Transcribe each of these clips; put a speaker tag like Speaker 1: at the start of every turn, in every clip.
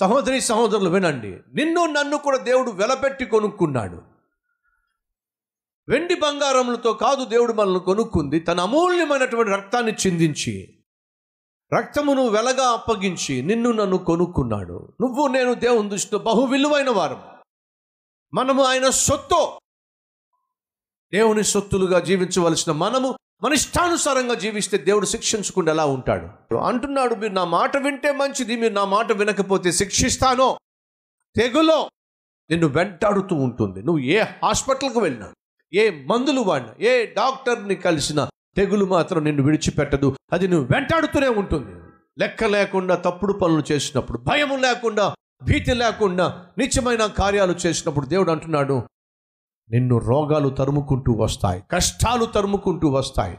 Speaker 1: సహోదరి సహోదరులు వినండి. నిన్ను నన్ను కూడా దేవుడు వెలపెట్టి కొనుక్కున్నాడు. వెండి బంగారములతో కాదు దేవుడు మనల్ని కొనుక్కుంది. తన అమూల్యమైనటువంటి రక్తాన్ని చిందించి రక్తమును వెలగా అప్పగించి నిన్ను నన్ను కొనుక్కున్నాడు. నువ్వు నేను దేవుని దృష్టితో బహు విలువైన వారం మనము ఆయన సొత్తు దేవుని సొత్తులుగా జీవించవలసిన మనము మన ఇష్టానుసారంగా జీవిస్తే దేవుడు శిక్షించకుండా ఎలా ఉంటాడు? అంటున్నాడు మీరు నా మాట వింటే మంచిది మీరు నా మాట వినకపోతే శిక్షిస్తానో. తెగులో నిన్ను వెంటాడుతూ ఉంటుంది. నువ్వు ఏ హాస్పిటల్కి వెళ్ళినా ఏ మందులు వాడినా ఏ డాక్టర్ని కలిసినా తెగులు మాత్రం నిన్ను విడిచిపెట్టదు. అది నువ్వు వెంటాడుతూనే ఉంటుంది. లెక్క లేకుండా తప్పుడు పనులు చేసినప్పుడు భయం లేకుండా భీతి లేకుండా నిత్యమైన కార్యాలు చేసినప్పుడు దేవుడు అంటున్నాడు నిన్ను రోగాలు తరుముకుంటూ వస్తాయి కష్టాలు తరుముకుంటూ వస్తాయి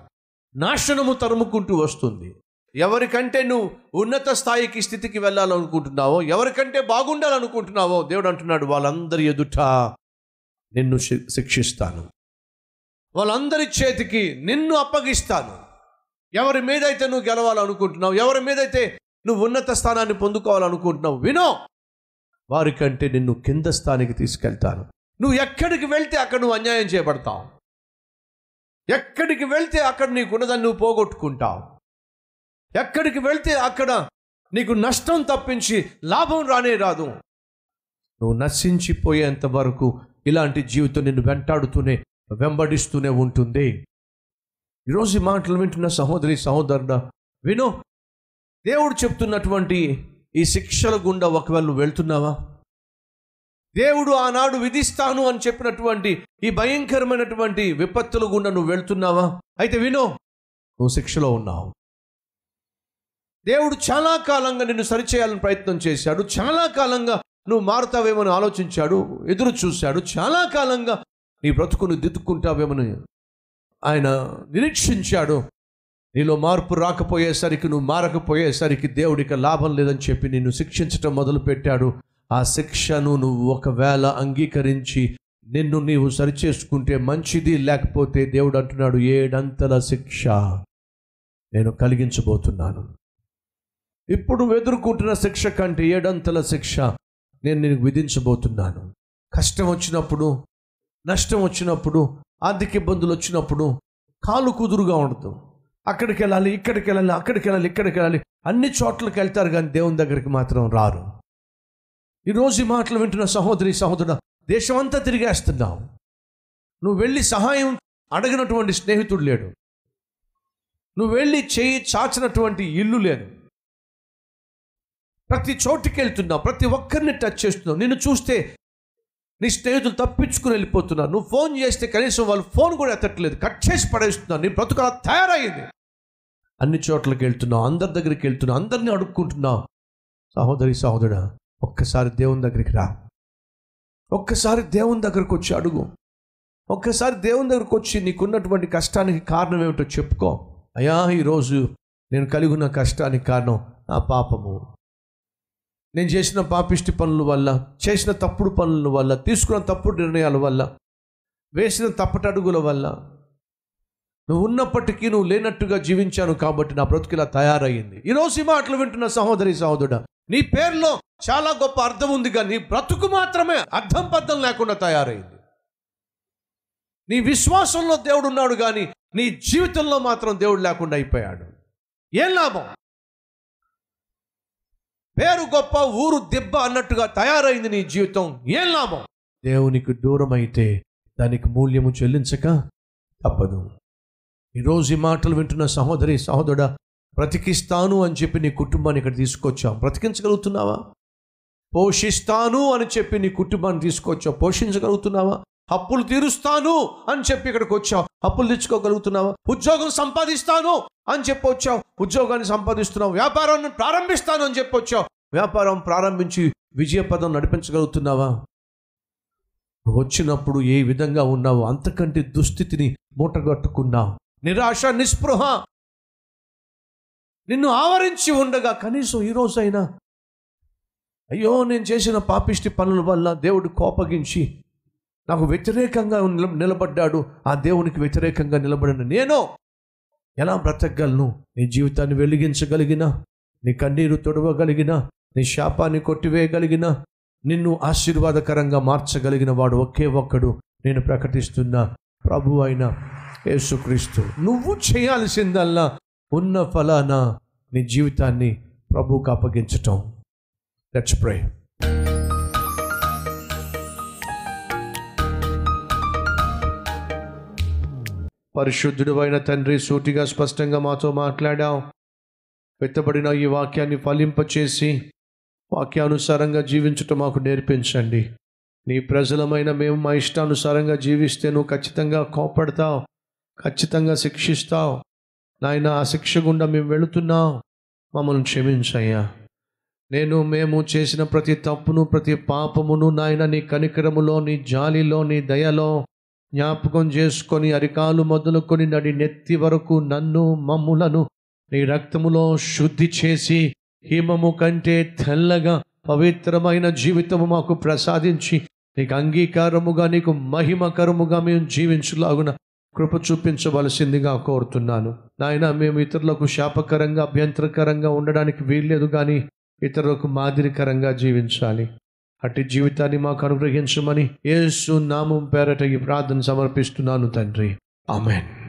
Speaker 1: నాశనము తరుముకుంటూ వస్తుంది. ఎవరికంటే నువ్వు ఉన్నత స్థాయికి స్థితికి వెళ్ళాలనుకుంటున్నావో ఎవరికంటే బాగుండాలనుకుంటున్నావో దేవుడు అంటున్నాడు వాళ్ళందరి ఎదుట నిన్ను శి- శిక్షిస్తాను. వాళ్ళందరి చేతికి నిన్ను అప్పగిస్తాను. ఎవరి మీదైతే నువ్వు గెలవాలనుకుంటున్నావు ఎవరి మీదైతే నువ్వు ఉన్నత స్థానాన్ని పొందుకోవాలనుకుంటున్నావు వినో! వారికంటే నిన్ను కింద స్థానికి తీసుకెళ్తాను. నువ్వు ఎక్కడికి వెళ్తే అక్కడ నువ్వు అన్యాయం చేయబడతావు. ఎక్కడికి వెళ్తే అక్కడ నీకున్నదాన్ని నువ్వు పోగొట్టుకుంటావు. ఎక్కడికి వెళ్తే అక్కడ నీకు నష్టం తప్పించి లాభం రానే రాదు. నువ్వు నశించిపోయేంత వరకు ఇలాంటి జీవితం నిన్ను వెంటాడుతూనే వెంబడిస్తూనే ఉంటుంది. ఈరోజు ఈ మాటలు వింటున్న సహోదరి సహోదరుడా విను. దేవుడు చెప్తున్నటువంటి ఈ శిక్షల గుండా ఒకవేళ నువ్వు వెళ్తున్నావా? దేవుడు ఆనాడు విధిస్తాను అని చెప్పినటువంటి ఈ భయంకరమైనటువంటి విపత్తుల గుండా నువ్వు వెళ్తున్నావా? అయితే వినో నువ్వు శిక్షలో ఉన్నావు. దేవుడు చాలా కాలంగా నిన్ను సరిచేయాలని ప్రయత్నం చేశాడు. చాలా కాలంగా నువ్వు మారుతావేమని ఆలోచించాడు ఎదురు చూశాడు. చాలా కాలంగా నీ బ్రతుకును దిద్దుకుంటావేమని ఆయన నిరీక్షించాడు. నీలో మార్పు రాకపోయేసరికి నువ్వు మారకపోయేసరికి దేవుడికి లాభం లేదని చెప్పి నిన్ను శిక్షించటం మొదలుపెట్టాడు. ఆ శిక్షను నువ్వు ఒకవేళ అంగీకరించి నిన్ను నీవు సరిచేసుకుంటే మంచిది లేకపోతే దేవుడు అంటున్నాడు ఏడంతల శిక్ష నేను కలిగించబోతున్నాను. ఇప్పుడు ఎదుర్కొంటున్న శిక్ష కంటే ఏడంతల శిక్ష నేను నీకు విధించబోతున్నాను. కష్టం వచ్చినప్పుడు నష్టం వచ్చినప్పుడు ఆర్థిక ఇబ్బందులు వచ్చినప్పుడు కాలు కుదురుగా ఉండదు. అక్కడికి వెళ్ళాలి ఇక్కడికి వెళ్ళాలి అక్కడికి వెళ్ళాలి ఇక్కడికి వెళ్ళాలి. అన్ని చోట్లకి వెళ్తారు కానీ దేవుని దగ్గరికి మాత్రం రారు. ఈరోజు ఈ మాటలు వింటున్న సహోదరి సహోదరుడు దేశమంతా తిరిగేస్తున్నావు. నువ్వు వెళ్ళి సహాయం అడగినటువంటి స్నేహితుడు లేడు. నువ్వు వెళ్ళి చేయి చాచినటువంటి ఇల్లు లేదు. ప్రతి చోటుకి వెళ్తున్నావు ప్రతి ఒక్కరిని టచ్ చేస్తున్నావు. నిన్ను చూస్తే నీ స్నేహితులు తప్పించుకుని వెళ్ళిపోతున్నారు. నువ్వు ఫోన్ చేస్తే కనీసం వాళ్ళు ఫోన్ కూడా ఎత్తట్లేదు. కట్ చేసి పడేస్తున్నారు. నీ బ్రతుకు అలా తయారయ్యింది అన్ని చోట్లకి వెళ్తున్నావు అందరి దగ్గరికి వెళ్తున్నావు అందరినీ అడుక్కుంటున్నావు. సహోదరి సహోదరుడా ఒక్కసారి దేవుని దగ్గరికి రా. ఒక్కసారి దేవుని దగ్గరకు వచ్చి అడుగు. ఒక్కసారి దేవుని దగ్గరకు వచ్చి నీకున్నటువంటి కష్టానికి కారణం ఏమిటో చెప్పుకో. అయ్యా ఈరోజు నేను కలిగి ఉన్న కష్టానికి కారణం నా పాపము. నేను చేసిన పాపిష్టి పనుల వల్ల చేసిన తప్పుడు పనుల వల్ల తీసుకున్న తప్పుడు నిర్ణయాల వల్ల వేసిన తప్పటడుగుల వల్ల నువ్వు ఉన్నప్పటికీ నువ్వు లేనట్టుగా జీవించాను కాబట్టి నా బ్రతుకు ఇలా తయారయ్యింది ఈరోజు ఈ మాటలు వింటున్న సహోదరి సహోదరుడు నీ పేరులో చాలా గొప్ప అర్థం ఉంది కానీ బ్రతుకు మాత్రమే అర్థం పద్ధం లేకుండా తయారైంది. నీ విశ్వాసంలో దేవుడు ఉన్నాడు కానీ నీ జీవితంలో మాత్రం దేవుడు లేకుండా అయిపోయాడు. ఏం లాభం? పేరు గొప్ప ఊరు దెబ్బ అన్నట్టుగా తయారైంది నీ జీవితం. ఏం లాభం? దేవునికి దూరం అయితే దానికి మూల్యము చెల్లించక తప్పదు. ఈరోజు ఈ మాటలు వింటున్న సహోదరి సహోదరుడా బ్రతికిస్తాను అని చెప్పి నీ కుటుంబాన్ని ఇక్కడ తీసుకొచ్చాం. బ్రతికించగలుగుతున్నావా? పోషిస్తాను అని చెప్పి నీ కుటుంబాన్ని తీసుకొచ్చావు. పోషించగలుగుతున్నావా? అప్పులు తీరుస్తాను అని చెప్పి ఇక్కడికి వచ్చావు. అప్పులు తెచ్చుకోగలుగుతున్నావా ఉద్యోగం సంపాదిస్తాను అని చెప్పి వచ్చావు. ఉద్యోగాన్ని సంపాదిస్తున్నావు. వ్యాపారాన్ని ప్రారంభిస్తాను అని చెప్పి వచ్చావు. వ్యాపారం ప్రారంభించి విజయపదం నడిపించగలుగుతున్నావా? వచ్చినప్పుడు ఏ విధంగా ఉన్నావు అంతకంటే దుస్థితిని మూటగట్టుకున్నావు. నిరాశ నిస్పృహ నిన్ను ఆవరించి ఉండగా కనీసం ఈరోజైనా అయ్యో నేను చేసిన పాపిష్టి పనుల వల్ల దేవుడు కోపగించి నాకు వ్యతిరేకంగా నిలబడ్డాడు. ఆ దేవునికి వ్యతిరేకంగా నిలబడిన నేను ఎలా బ్రతకగలను? నీ జీవితాన్ని వెలిగించగలిగిన నీ కన్నీరు తొడవగలిగిన నీ శాపాన్ని కొట్టివేయగలిగిన నిన్ను ఆశీర్వాదకరంగా మార్చగలిగిన వాడు ఒకే ఒక్కడు నేను ప్రకటిస్తున్న ప్రభు అయిన యేసుక్రీస్తు. నువ్వు చేయాల్సిందల్లా ఉన్న ఫలాన నీ జీవితాన్ని ప్రభువుకు అప్పగించటం. లెట్స్ ప్రే పరిశుద్ధుడు అయిన తండ్రి సూటిగా స్పష్టంగా మాతో మాట్లాడావు. వెత్తబడిన ఈ వాక్యాన్ని ఫలింపచేసి వాక్యానుసారంగా జీవించటం మాకు నేర్పించండి. నీ ప్రజలమైన మేము మా ఇష్టానుసారంగా జీవిస్తే నువ్వు ఖచ్చితంగా కోపడతావు ఖచ్చితంగా శిక్షిస్తావు. నాయన ఆ శిక్ష గుండా మేము వెళుతున్నాం మమ్మల్ని క్షమించయ్యా. నేను మేము చేసిన ప్రతి తప్పును ప్రతి పాపమును నాయన నీ కనికరములో నీ జాలిలో నీ దయలో జ్ఞాపకం చేసుకొని అరికాలు మొదలుకొని నడి నెత్తి వరకు నన్ను మమ్ములను నీ రక్తములో శుద్ధి చేసి హిమము కంటే తెల్లగా పవిత్రమైన జీవితము మాకు ప్రసాదించి నీకు అంగీకారముగా నీకు మహిమకరముగా మేము జీవించలాగున కృప చూపించవలసిందిగా కోరుతున్నాను. నాయన మేము ఇతరులకు శాపకరంగా అభ్యంతరకరంగా ఉండడానికి వీల్లేదు కానీ ఇతరులకు మాదిరికరంగా జీవించాలి. అట్టి జీవితాన్ని మాకు అనుగ్రహించమని యేసు నామం పేరట ఈ ప్రార్థన సమర్పిస్తున్నాను తండ్రి. ఆమెన్.